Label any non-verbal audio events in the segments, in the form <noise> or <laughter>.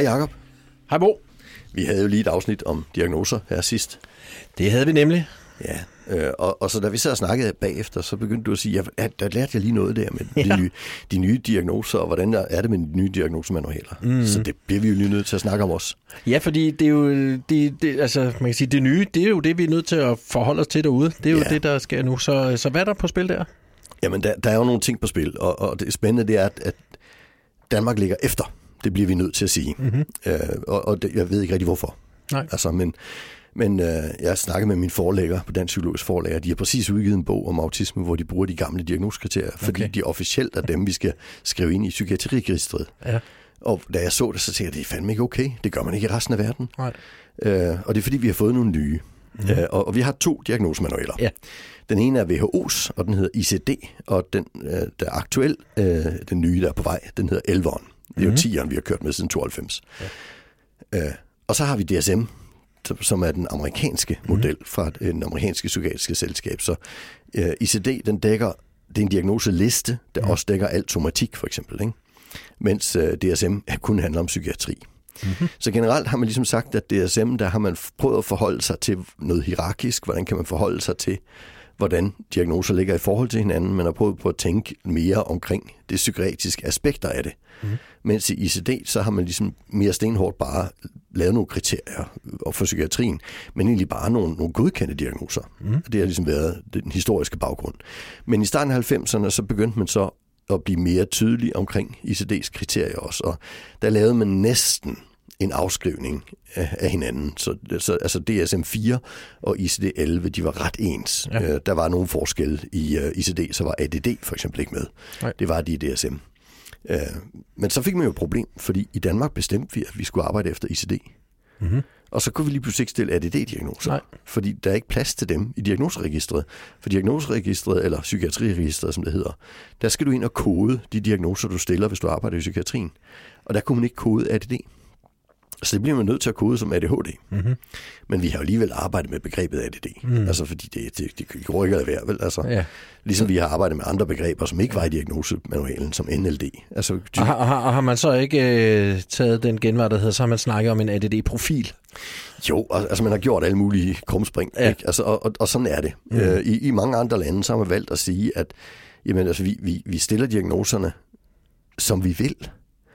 Hej Jacob. Hej Bo. Vi havde jo lige et afsnit om diagnoser her sidst. Det havde vi nemlig. Ja, øh, og, og så da vi så snakkede bagefter, så begyndte du at sige, at der lærte jeg lige noget der med <laughs> ja. de, nye, de nye diagnoser, og hvordan er det med de nye diagnosemanualer. Mm. Så det bliver vi jo lige nødt til at snakke om også. Ja, fordi det er jo, det, det, altså, man kan sige, det nye, det er jo det, vi er nødt til at forholde os til derude. Det er jo ja. det, der sker nu. Så, så hvad er der på spil der? Jamen, der, der er jo nogle ting på spil, og, og det spændende det er, at, at Danmark ligger efter. Det bliver vi nødt til at sige. Mm-hmm. Øh, og og det, jeg ved ikke rigtig, hvorfor. Nej. Altså, men men øh, jeg snakkede med min forlægger på Dansk Psykologisk Forlægger. De har præcis udgivet en bog om autisme, hvor de bruger de gamle diagnoskriterier, fordi okay. de officielt er dem, vi skal skrive ind i psykiatriregistret. Ja. Og da jeg så det, så tænkte jeg, det er fandme ikke okay. Det gør man ikke i resten af verden. Nej. Øh, og det er fordi, vi har fået nogle nye. Mm. Øh, og, og vi har to diagnosemanualer. Ja. Den ene er WHO's, og den hedder ICD, og den, øh, der er aktuel, øh, den nye, der er på vej, den hedder 11'eren. Det er jo 10'eren, vi har kørt med siden 92. Ja. Øh, og så har vi DSM, som er den amerikanske mm. model fra den amerikanske psykiatriske selskab. Så øh, ICD, den dækker, det er en diagnoseliste, der mm. også dækker alt somatik for eksempel, ikke? mens øh, DSM kun handler om psykiatri. Mm-hmm. Så generelt har man ligesom sagt, at DSM, der har man prøvet at forholde sig til noget hierarkisk, hvordan kan man forholde sig til hvordan diagnoser ligger i forhold til hinanden. Man har prøvet på at tænke mere omkring det psykiatriske aspekter af det. Mm. Mens i ICD, så har man ligesom mere stenhårdt bare lavet nogle kriterier for psykiatrien, men egentlig bare nogle, nogle godkendte diagnoser. Mm. Det har ligesom været den historiske baggrund. Men i starten af 90'erne, så begyndte man så at blive mere tydelig omkring ICD's kriterier også, og der lavede man næsten en afskrivning af, af hinanden. Så, så altså DSM-4 og ICD-11, de var ret ens. Ja. Øh, der var nogle forskelle i øh, ICD, så var ADD for eksempel ikke med. Nej. Det var de i DSM. Øh, men så fik man jo et problem, fordi i Danmark bestemte vi, at vi skulle arbejde efter ICD. Mm-hmm. Og så kunne vi lige pludselig ikke stille ADD-diagnoser, Nej. fordi der er ikke plads til dem i diagnoseregistret. For diagnoseregistret, eller psykiatriregistret, som det hedder, der skal du ind og kode de diagnoser, du stiller, hvis du arbejder i psykiatrien. Og der kunne man ikke kode ADD. Så det bliver man nødt til at kode som ADHD. Mm-hmm. Men vi har jo alligevel arbejdet med begrebet ADD. Mm. Altså fordi det, det, det går ikke at være, vel? Altså, ja. Ligesom vi har arbejdet med andre begreber, som ikke var i diagnosemanualen, som NLD. Altså, og, har, og, har, og har man så ikke øh, taget den genvej, der hedder, så har man snakket om en ADD-profil? Jo, altså man har gjort alle mulige krumspring. Ja. Ikke? Altså, og, og, og sådan er det. Mm. Øh, i, I mange andre lande, så har man valgt at sige, at jamen, altså, vi, vi, vi stiller diagnoserne, som vi vil,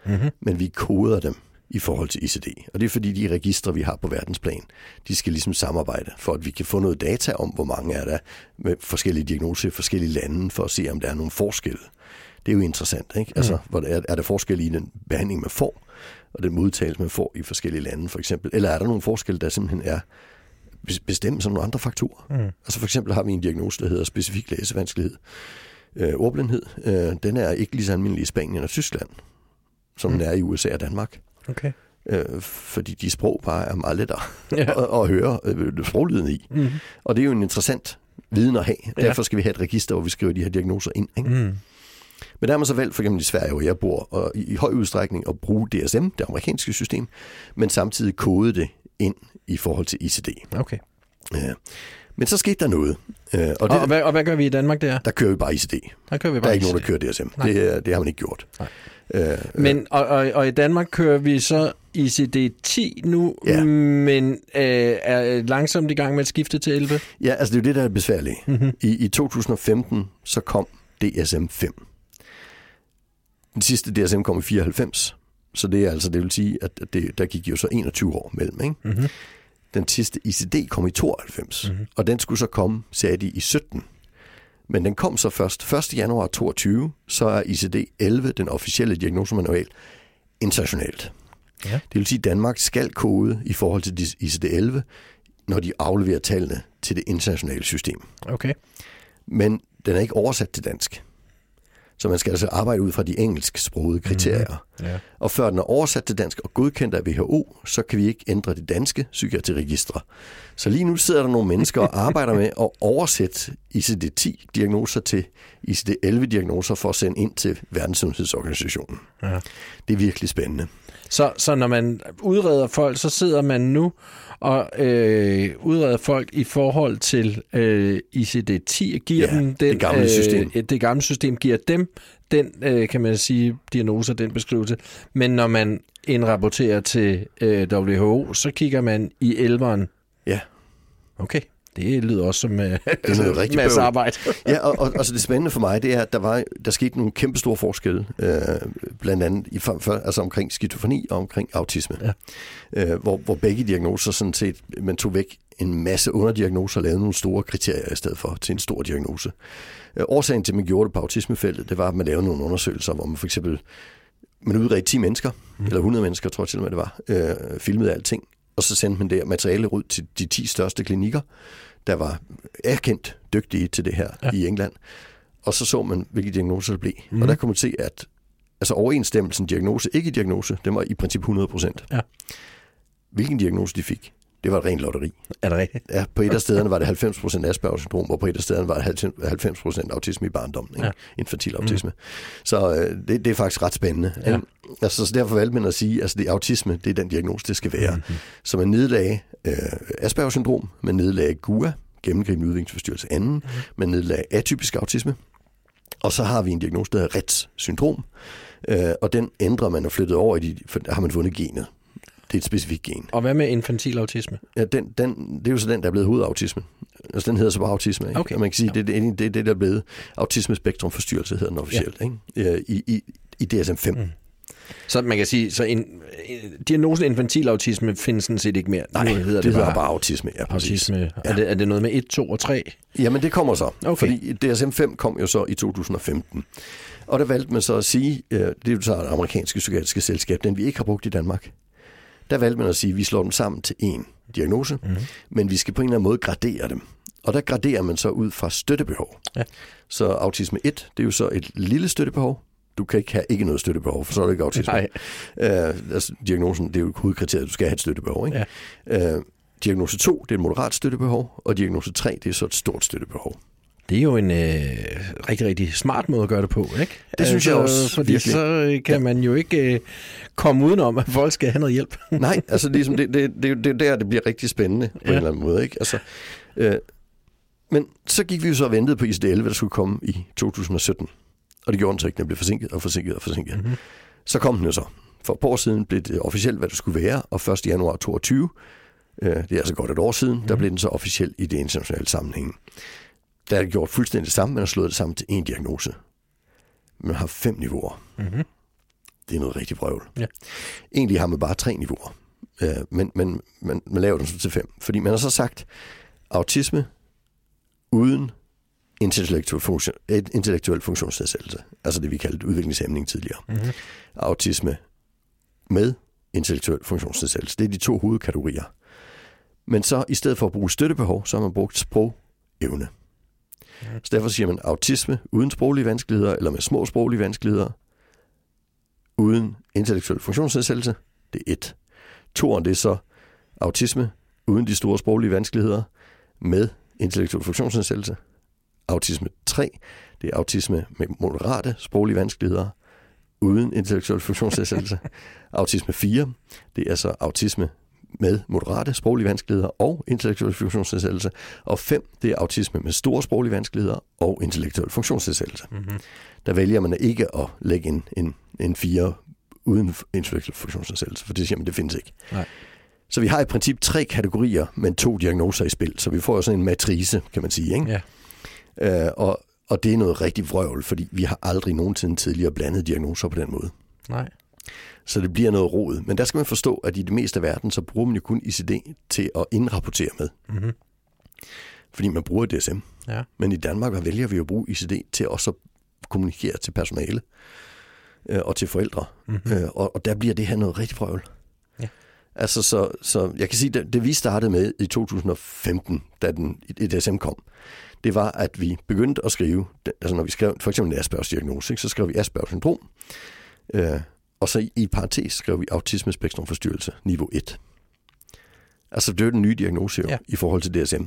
mm-hmm. men vi koder dem i forhold til ICD. Og det er fordi de registre, vi har på verdensplan, de skal ligesom samarbejde, for at vi kan få noget data om, hvor mange er der med forskellige diagnoser i forskellige lande, for at se, om der er nogle forskelle. Det er jo interessant, ikke? Altså, mm. er, er der forskel i den behandling, man får, og den modtagelse, man får i forskellige lande, for eksempel? Eller er der nogle forskelle, der simpelthen er bestemt som nogle andre faktorer? Mm. Altså for eksempel har vi en diagnose, der hedder specifik læsevanskelighed. Øh, ordblindhed, øh, den er ikke lige så almindelig i Spanien og Tyskland, som mm. den er i USA og Danmark. Okay. Øh, fordi de sprog bare er meget lettere ja. <laughs> at, at høre øh, sproglyden i. Mm. Og det er jo en interessant viden at have. Derfor skal vi have et register, hvor vi skriver de her diagnoser ind. Ikke? Mm. Men der har man så valgt, for eksempel i Sverige, hvor jeg bor, og i, i høj udstrækning at bruge DSM, det amerikanske system, men samtidig kode det ind i forhold til ICD. Okay. Ja. Men så skete der noget. Øh, og, det, og, og, hvad, og hvad gør vi i Danmark der? Der kører vi bare ICD. Der, kører vi bare der er ikke ICD. nogen, der kører DSM. Det, det har man ikke gjort. Nej. Øh, men, og, og, og i Danmark kører vi så ICD-10 nu, ja. men øh, er langsomt i gang med at skifte til 11? Ja, altså det er jo det, der er besværligt. Mm-hmm. I, I 2015 så kom DSM-5. Den sidste DSM kom i 94, så det er altså, det vil sige, at det, der gik jo så 21 år mellem, ikke? Mm-hmm. Den sidste ICD kom i 92, mm-hmm. og den skulle så komme, sagde de, i 17. Men den kom så først 1. januar 22, så er ICD-11 den officielle diagnosemanual internationalt. Ja. Det vil sige, at Danmark skal kode i forhold til ICD-11, når de afleverer tallene til det internationale system. Okay. Men den er ikke oversat til dansk. Så man skal altså arbejde ud fra de engelsksprogede kriterier. Mm, yeah. Og før den er oversat til dansk og godkendt af WHO, så kan vi ikke ændre det danske psykiatriregistre. Så lige nu sidder der nogle mennesker og arbejder med at oversætte ICD-10-diagnoser til ICD-11-diagnoser for at sende ind til Verdenssundhedsorganisationen. Ja. Det er virkelig spændende. Så, så når man udreder folk, så sidder man nu og øh, udreder folk i forhold til øh, ICD-10, giver Ja, dem den, det gamle system. Øh, det gamle system giver dem den, øh, kan man sige, diagnose og den beskrivelse. Men når man indrapporterer til øh, WHO, så kigger man i elveren. Ja. Okay, det lyder også som øh, <laughs> Det er noget rigtig masse bøvl. arbejde. <laughs> Ja, og, og, og så det spændende for mig, det er, at der, var, der skete nogle kæmpe store forskelle, øh, blandt andet i, for, for, altså omkring skizofreni og omkring autisme, Ja. øh, hvor, hvor begge diagnoser sådan set, man tog væk en masse underdiagnoser og lavede nogle store kriterier i stedet for til en stor diagnose. Øh, årsagen til, at man gjorde det på autismefeltet, det var, at man lavede nogle undersøgelser, hvor man for eksempel, man udredte 10 mennesker, mm. eller 100 mennesker, tror jeg til og med det var, øh, filmede alting, og så sendte man det materiale ud til de 10 største klinikker, der var erkendt dygtige til det her ja. i England. Og så så man, hvilke diagnoser det blev. Mm. Og der kunne man se, at altså overensstemmelsen diagnose-ikke-diagnose, den var i princip 100 procent. Ja. Hvilken diagnose de fik, det var et rent lotteri. Er det rigtigt? Ja, på et af stederne var det 90 procent Asperger-syndrom, og på et af stederne var det 90 procent autisme i barndommen, ikke? Ja. infantil autisme. Mm. Så øh, det, det er faktisk ret spændende. Ja. Altså, så derfor valgte man at sige, at altså, det er autisme, det er den diagnose, det skal være. Mhm. Mm-hmm. Så man nedlagde øh, Asperger-syndrom, man nedlagde GUA, gennemgribende udviklingsforstyrrelse anden, mm. man nedlagde atypisk autisme, og så har vi en diagnose, der hedder Retts syndrom, øh, og den ændrer man og flyttet over i de, for der har man fundet genet. Det er et specifikt gen. Og hvad med infantil autisme? Ja, den, den, det er jo så den, der er blevet hovedautisme. Altså, den hedder så bare autisme. Ikke? Okay. Og man kan sige, det, det, det, det er det, der er blevet autismespektrumforstyrrelse, hedder den officielt, ja. ikke? Øh, I, i, i DSM-5. Mm. Så man kan sige, så en, en, diagnosen infantil autisme findes sådan set ikke mere. Nej, Nu det, det hedder bare autisme. Ja, præcis. autisme. Ja. Er, det, er det noget med 1, 2 og 3? Jamen, det kommer så. Okay. Fordi DSM-5 kom jo så i 2015. Og der valgte man så at sige, øh, det er jo så det amerikanske psykiatriske selskab, den vi ikke har brugt i Danmark. Der valgte man at sige, at vi slår dem sammen til én diagnose, mm. men vi skal på en eller anden måde gradere dem. Og der graderer man så ud fra støttebehov. Ja. Så autisme 1, det er jo så et lille støttebehov. Du kan ikke have ikke noget støttebehov, for så er det ikke autisme. Nej. Øh, altså, diagnosen, det er jo hovedkriteriet, du skal have et støttebehov. Ikke? Ja. Øh, diagnose 2, det er et moderat støttebehov, og diagnose 3, det er så et stort støttebehov. Det er jo en øh, rigtig, rigtig smart måde at gøre det på, ikke? Det synes jeg også, Fordi virkelig. så øh, kan ja. man jo ikke øh, komme udenom, at folk skal have noget hjælp. <laughs> Nej, altså ligesom det, det, det, det er der, det bliver rigtig spændende på ja. en eller anden måde. Ikke? Altså, øh, men så gik vi jo så og ventede på ICD-11, der skulle komme i 2017. Og det gjorde den så ikke, den blev forsinket og forsinket og forsinket. Mm-hmm. Så kom den jo så. For et par år siden blev det officielt, hvad det skulle være, og 1. januar 22, øh, det er altså godt et år siden, mm-hmm. der blev den så officielt i det internationale sammenhæng. Der er gjort fuldstændig det samme, man har slået det sammen til en diagnose. Man har fem niveauer. Mm-hmm. Det er noget rigtig vrøvl. Ja. Egentlig har man bare tre niveauer, øh, men, men man, man laver den så til fem. Fordi man har så sagt, autisme uden intellektuel, funktion, intellektuel funktionsnedsættelse, altså det vi kaldte udviklingshæmning tidligere. Mm-hmm. Autisme med intellektuel funktionsnedsættelse. Det er de to hovedkategorier. Men så i stedet for at bruge støttebehov, så har man brugt sprogevne. Så derfor siger man autisme uden sproglige vanskeligheder, eller med små sproglige vanskeligheder, uden intellektuel funktionsnedsættelse. Det er et. Toren, det er så autisme uden de store sproglige vanskeligheder, med intellektuel funktionsnedsættelse. Autisme 3, det er autisme med moderate sproglige vanskeligheder, uden intellektuel funktionsnedsættelse. <laughs> autisme 4, det er så autisme med moderate sproglige vanskeligheder og intellektuel funktionsnedsættelse. Og 5, det er autisme med store sproglige vanskeligheder og intellektuel funktionsnedsættelse. Mm-hmm. Der vælger man ikke at lægge en, en, en 4 uden intellektuel funktionsnedsættelse, for det siger man, det findes ikke. Nej. Så vi har i princip tre kategorier, men to diagnoser i spil. Så vi får jo sådan en matrice, kan man sige. Ikke? Ja. Øh, og, og det er noget rigtig vrøvl, fordi vi har aldrig nogensinde tidligere blandet diagnoser på den måde. Nej. Så det bliver noget rod. Men der skal man forstå, at i det meste af verden, så bruger man jo kun ICD til at indrapportere med. Mm-hmm. Fordi man bruger DSM. Ja. Men i Danmark der vælger vi at bruge ICD til også at kommunikere til personale øh, og til forældre. Mm-hmm. Øh, og, og der bliver det her noget rigtig vrøvl. Ja. Altså, så, så jeg kan sige, det, det vi startede med i 2015, da den DSM kom, det var, at vi begyndte at skrive, altså når vi skrev for eksempel en Aspergers diagnose, så skrev vi Aspergers syndrom, øh, og så i, i parentes skrev vi autismespektrumforstyrrelse niveau 1. Altså det er jo den nye diagnose jo, Ja. i forhold til DSM.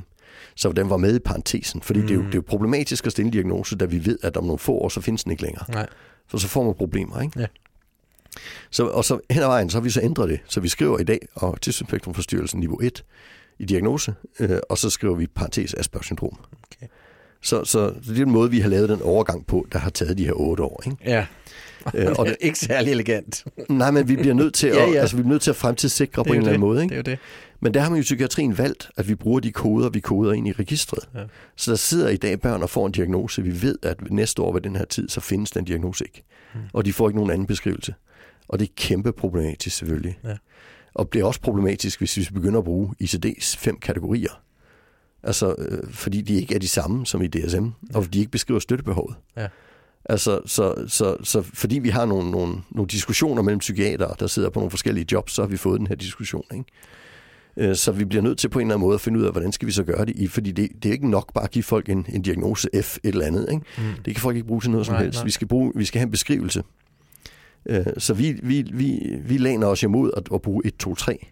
Så den var med i parentesen, fordi mm. det, er jo, det er jo problematisk at stille diagnose, da vi ved, at om nogle få år, så findes den ikke længere. Nej. For så får man problemer, ikke? Ja. Så, og så hen ad vejen, så har vi så ændret det. Så vi skriver i dag, og tilsynsspektrumforstyrrelse niveau 1 i diagnose, øh, og så skriver vi parentes Asperger syndrom. Okay. Så, så, så det er den måde, vi har lavet den overgang på, der har taget de her otte år. Ikke? Ja. Øh, og det, <laughs> det er ikke særlig elegant. nej, men vi bliver nødt til <laughs> at, Ja, ja, ja. ja. Altså, vi bliver nødt til at fremtidssikre på Det en jo eller anden det. måde. Det Ikke? er jo det. Men der har man jo i psykiatrien valgt, at vi bruger de koder, vi koder ind i registret. Ja. Så der sidder i dag børn og får en diagnose. Vi ved, at næste år ved den her tid, så findes den diagnose ikke. Mm. Og de får ikke nogen anden beskrivelse. Og det er kæmpe problematisk selvfølgelig. Ja. Og det er også problematisk, hvis vi begynder at bruge ICD's fem kategorier. Altså, øh, fordi de ikke er de samme som i DSM, og de ikke beskriver støttebehovet. Ja. Altså, så, så, så fordi vi har nogle, nogle, nogle diskussioner mellem psykiatere, der sidder på nogle forskellige jobs, så har vi fået den her diskussion. Ikke? Øh, Så vi bliver nødt til på en eller anden måde at finde ud af, hvordan skal vi så gøre det i, fordi det, det er ikke nok bare at give folk en, en diagnose F et eller andet. Ikke? Mm. Det kan folk ikke bruge til noget som Nej, helst. nej. Vi skal, bruge, vi skal have en beskrivelse. Øh, Så vi, vi, vi, vi læner os imod at, at bruge 1, 2, 3,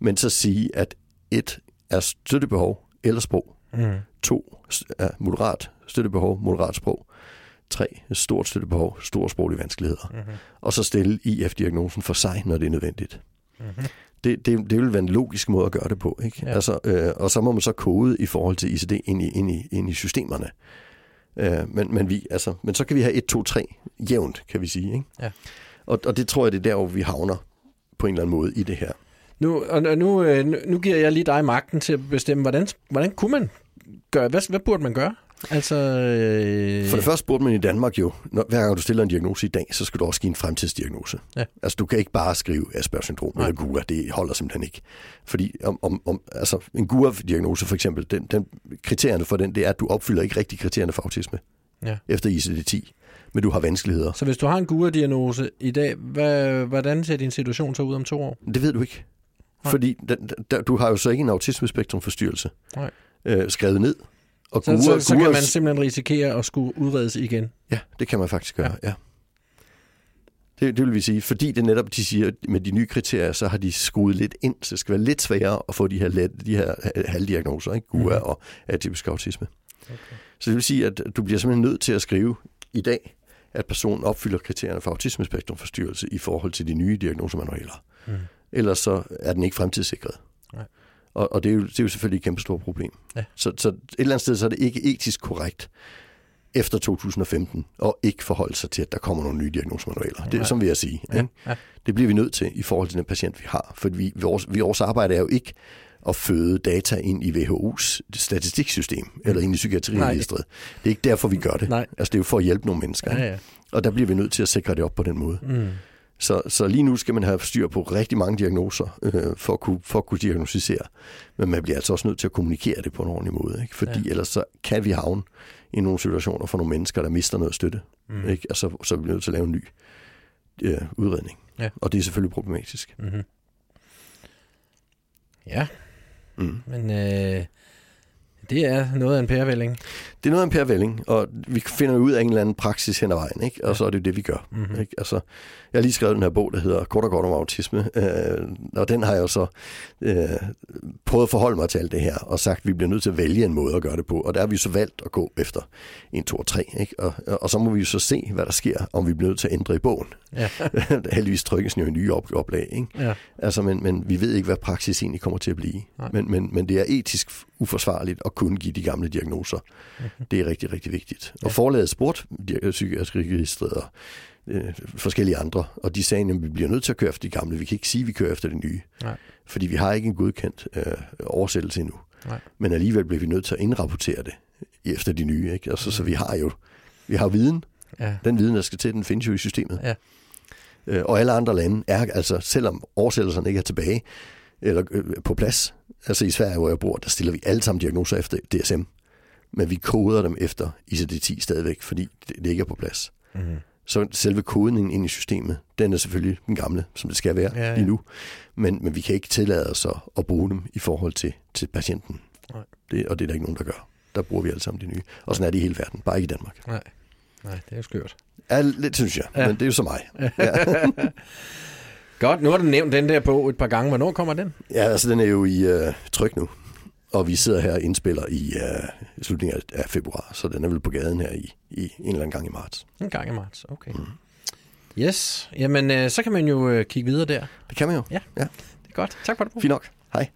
men så sige, at 1 er støttebehov eller sprog. Mm. 2 er moderat støttebehov, moderat sprog. 3 er stort støttebehov, store sproglige vanskeligheder. Mm-hmm. Og så stille IF-diagnosen for sig, når det er nødvendigt. Mm-hmm. Det, det, det vil være en logisk måde at gøre det på. Ikke? Ja. Altså, øh, og så må man så kode i forhold til ICD ind i, ind i, ind i systemerne. Øh, men, men, vi, altså, men så kan vi have 1, 2, 3 jævnt, kan vi sige. Ikke? Ja. Og, og det tror jeg, det er der, hvor vi havner på en eller anden måde i det her. Nu, og og nu, øh, nu- nu giver jeg lige dig magten til at bestemme, hvordan, hvordan kunne man gøre, hvad, hvad burde man gøre? Altså, øh, For det første burde man i Danmark jo, når, hver gang du stiller en diagnose i dag, så skal du også give en fremtidsdiagnose. Ja. Altså du kan ikke bare skrive Asperger syndrom eller GUA, det holder simpelthen ikke. Fordi om, om, om, altså, en GUA-diagnose for eksempel, den, den, kriterierne for den, det er, at du opfylder ikke rigtig kriterierne for autisme Ja. efter ICD-10, men du har vanskeligheder. Så hvis du har en GUA-diagnose i dag, hvad, hvordan ser din situation så ud om to år? Det ved du ikke. Nej. Fordi den, der, du har jo så ikke en autismespektrumforstyrrelse Nej. øh, skrevet ned. Og Så, GUA, så, så kan man simpelthen risikere at skulle udredes igen. Ja, det kan man faktisk gøre, ja. ja. Det, det vil vi sige, fordi det netop, de siger, med de nye kriterier, så har de skruet lidt ind, så det skal være lidt sværere at få de her, let, de her halvdiagnoser, ikke? GUA Mhm. og atypisk autisme. Okay. Så det vil sige, at du bliver simpelthen nødt til at skrive i dag, at personen opfylder kriterierne for autismespektrumforstyrrelse i forhold til de nye diagnosemanualer. Mm. Ellers så er den ikke fremtidssikret. Nej. Og, og det, er jo, det er jo selvfølgelig et kæmpe stort problem. Ja. Så, så et eller andet sted, så er det ikke etisk korrekt efter 2015 og ikke forholde sig til, at der kommer nogle nye diagnosemanualer. Det er som vil jeg sige. Ja, Ikke? ja. Det bliver vi nødt til i forhold til den patient, vi har. For vi, vores, vi, vores arbejde er jo ikke at føde data ind i WHO's statistiksystem eller ind i psykiatriregistret. Det er ikke derfor, vi gør det. Nej. Altså, det er jo for at hjælpe nogle mennesker. Ja, ikke? ja. Og der bliver vi nødt til at sikre det op på den måde. Mm. Så, så lige nu skal man have styr på rigtig mange diagnoser øh, for, at kunne, for at kunne diagnostisere. Men man bliver altså også nødt til at kommunikere det på en ordentlig måde. Ikke? Fordi Ja. ellers så kan vi havne i nogle situationer for nogle mennesker, der mister noget støtte. Mm. Ikke? Altså, så er vi nødt til at lave en ny øh, udredning. Ja. Og det er selvfølgelig problematisk. Mm-hmm. Ja, Mm. men øh, det er noget af en pærevælling. Det er noget af en pærevælling, og vi finder ud af en eller anden praksis hen ad vejen, ikke? og Ja. så er det jo det, vi gør. Mm-hmm. Ikke? Altså, jeg har lige skrevet den her bog, der hedder Kort og godt om autisme, øh, og den har jeg jo så øh, prøvet at forholde mig til alt det her, og sagt, at vi bliver nødt til at vælge en måde at gøre det på, og der har vi så valgt at gå efter 1, 2 og 3, ikke? Og, og så må vi jo så se, hvad der sker, om vi bliver nødt til at ændre i bogen. Ja. <laughs> Heldigvis trykkes den jo i nye op- oplag, ikke? ja. Altså, men, men vi ved ikke, hvad praksis egentlig kommer til at blive. Nej. Men, men, men det er etisk uforsvarligt at kunne give de gamle diagnoser. Mhm. Det er rigtig, rigtig vigtigt. Ja. Og forlaget spurgte psykiatriregistret og øh, forskellige andre, og de sagde, at vi bliver nødt til at køre efter de gamle. Vi kan ikke sige, at vi kører efter de nye. Nej. Fordi vi har ikke en godkendt øh, oversættelse endnu. Nej. Men alligevel bliver vi nødt til at indrapportere det efter de nye. Ikke? Altså, Så vi har jo vi har viden. ja. Den viden, der skal til, den findes jo i systemet. Ja. Øh, og alle andre lande er, altså selvom oversættelserne ikke er tilbage, eller øh, på plads, altså i Sverige, hvor jeg bor, der stiller vi alle sammen diagnoser efter DSM, men vi koder dem efter ICD-10 stadigvæk, fordi det, det ikke er på plads. Mm-hmm. Så selve kodningen ind i systemet, den er selvfølgelig den gamle, som det skal være Ja, ja. lige nu, men, men vi kan ikke tillade os at, at bruge dem i forhold til, til patienten. Nej. Det, og det er der ikke nogen, der gør. Der bruger vi alle sammen de nye. Og sådan er det i hele verden, bare ikke i Danmark. Nej. Nej, det er jo skørt. Ja, lidt synes jeg, Ja. ja. men det er jo så mig. Ja. <laughs> Godt, nu har du nævnt den der bog et par gange. Hvornår kommer den? Ja, altså den er jo i øh, tryk nu, og vi sidder her og indspiller i øh, slutningen af, af februar, så den er vel på gaden her i, i en eller anden gang i marts. En gang i marts, okay. Mm. Yes, jamen øh, så kan man jo øh, kigge videre der. Det kan man jo. Ja. ja. Det er godt. Tak for det. Fint nok. Hej.